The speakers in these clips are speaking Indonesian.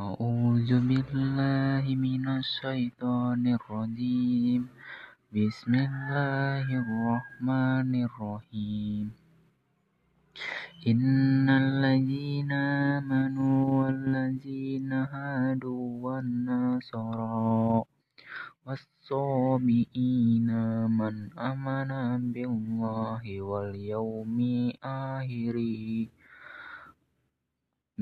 أعوذ بالله من الشيطان الرجيم بسم الله الرحمن الرحيم إن الذين آمنوا والذين هادوا والنصارى والصابئين من آمن بالله واليوم الآخر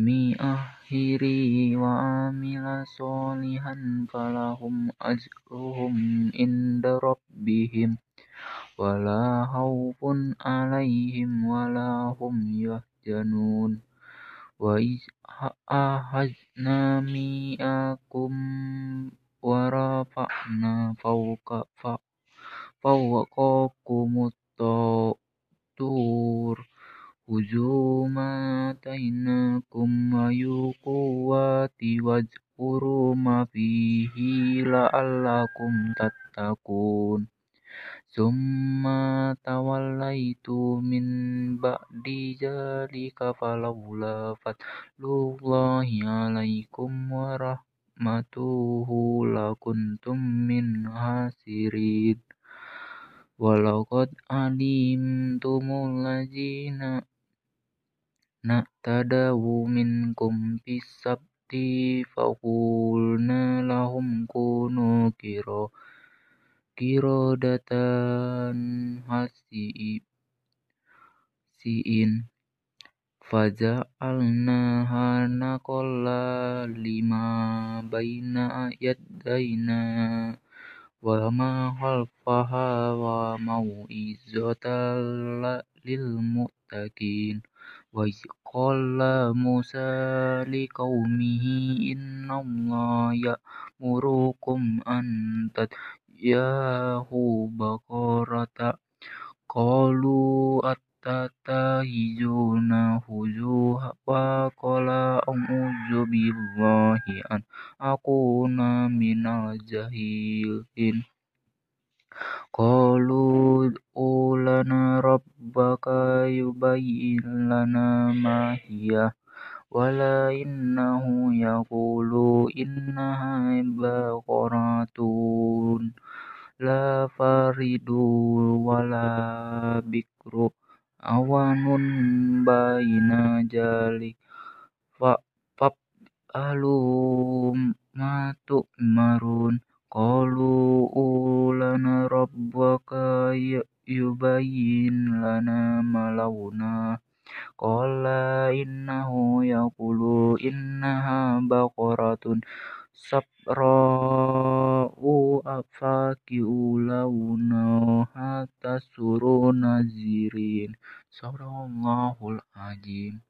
من أهلي وعمل صالحا فلهم أجرهم عند ربهم ولا خوف عليهم ولا هم يحزنون وإذ أخذنا ميثاقكم ورفعنا فوق فوقكم الطور خذوا ما آتيناكم Ku mayoko wa tiwaj ma pihi la alakum tatakun summa tawalai tu min ba di jari ka falau la fat luwa ya laikum warah hasirid walakot adim tu mulajina Nadawu min kum bisabti fakul nalahum kuno kiro kiro datan hasi siin faza al nahana kola lima bayna ayat bayna wa ma hal fahwa mau izotal lil mutakin وَإِذْ قَالَ مُوسَىٰ لِقَوْمِهِ إِنَّ اللَّهَ يَأْمُرُكُمْ أَن تَذْبَحُوا بَقَرَةً ۖ قَالُوا أَتَتَّخِذُنَا هزوها ۖ وَقَالَ أَعُوذُ بِاللَّهِ أَنْ أَكُونَ مِنَ الْجَاهِلِينَ Qalu ulana rabbaka yubayyin lana ma hiya wala innahu yaqulu innaha baqaratun la faridu wala bikru awanun bayna jali fa alum matu marun qalu bayin lana malawna Qala innahu yaqulu innaha baqaratun sabra'u afaki'u launa hatta suru nazirin Sabra'u Allahul Ajim